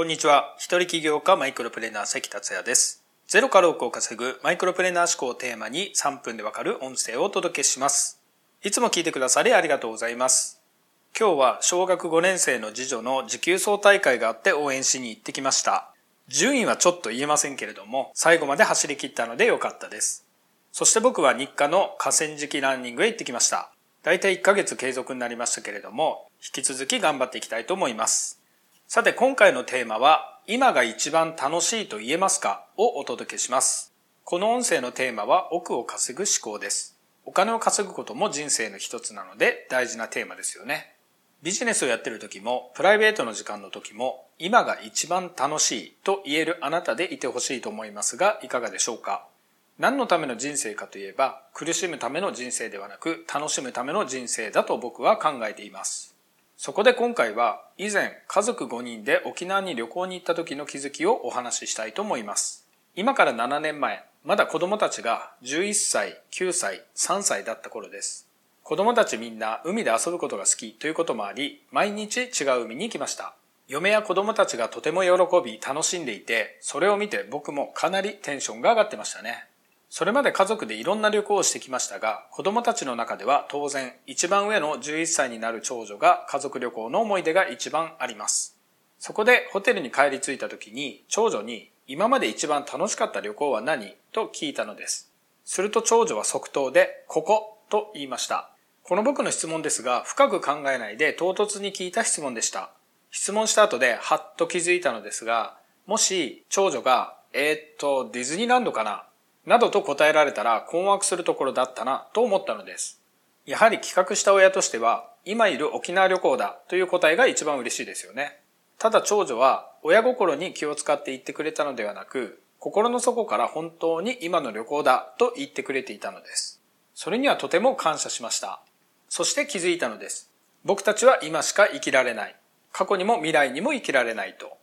こんにちは。一人起業家マイクロプレーナー関達也です。ゼロから億を稼ぐマイクロプレーナー思考をテーマに3分でわかる音声をお届けします。いつも聞いてくださりありがとうございます。今日は小学5年生の次女の持久走大会があって応援しに行ってきました。順位はちょっと言えませんけれども、最後まで走り切ったのでよかったです。そして僕は日課の河川敷ランニングへ行ってきました。だいたい1ヶ月継続になりましたけれども、引き続き頑張っていきたいと思います。さて今回のテーマは今が一番楽しいと言えますか？をお届けします。この音声のテーマは奥を稼ぐ思考です。お金を稼ぐことも人生の一つなので大事なテーマですよね。ビジネスをやってる時もプライベートの時間の時も今が一番楽しいと言えるあなたでいてほしいと思いますがいかがでしょうか？何のための人生かといえば苦しむための人生ではなく楽しむための人生だと僕は考えています。そこで今回は以前家族5人で沖縄に旅行に行った時の気づきをお話ししたいと思います。今から7年前、まだ子供たちが11歳、9歳、3歳だった頃です。子供たちみんな海で遊ぶことが好きということもあり、毎日違う海に行きました。嫁や子供たちがとても喜び楽しんでいて、それを見て僕もかなりテンションが上がってましたね。それまで家族でいろんな旅行をしてきましたが、子供たちの中では当然、一番上の11歳になる長女が家族旅行の思い出が一番あります。そこでホテルに帰り着いた時に、長女に今まで一番楽しかった旅行は何と聞いたのです。すると長女は即答で、ここと言いました。この僕の質問ですが、深く考えないで唐突に聞いた質問でした。質問した後でハッと気づいたのですが、もし長女が、えー、っと、ディズニーランドかななどと答えられたら困惑するところだったなと思ったのです。やはり企画した親としては、今いる沖縄旅行だという答えが一番嬉しいですよね。ただ長女は親心に気を使って言ってくれたのではなく、心の底から本当に今の旅行だと言ってくれていたのです。それにはとても感謝しました。そして気づいたのです。僕たちは今しか生きられない。過去にも未来にも生きられないと。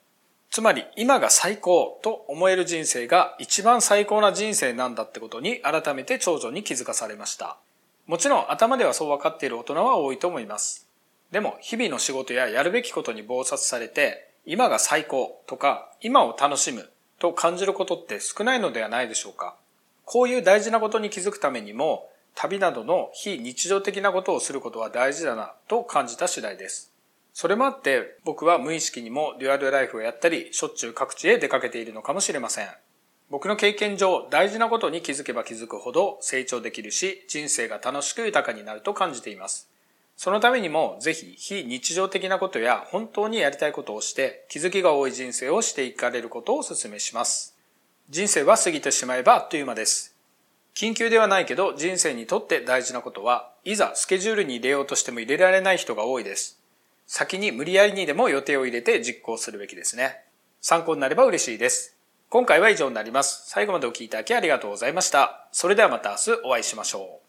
つまり今が最高と思える人生が一番最高な人生なんだってことに改めて長女に気づかされました。もちろん頭ではそう分かっている大人は多いと思います。でも日々の仕事ややるべきことに忙殺されて今が最高とか今を楽しむと感じることって少ないのではないでしょうか。こういう大事なことに気づくためにも旅などの非日常的なことをすることは大事だなと感じた次第です。それもあって僕は無意識にもデュアルライフをやったりしょっちゅう各地へ出かけているのかもしれません。僕の経験上大事なことに気づけば気づくほど成長できるし人生が楽しく豊かになると感じています。そのためにもぜひ非日常的なことや本当にやりたいことをして気づきが多い人生をしていかれることをお勧めします。人生は過ぎてしまえばあっという間です。緊急ではないけど人生にとって大事なことはいざスケジュールに入れようとしても入れられない人が多いです。先に無理やりにでも予定を入れて実行するべきですね。参考になれば嬉しいです。今回は以上になります。最後までお聴きいただきありがとうございました。それではまた明日お会いしましょう。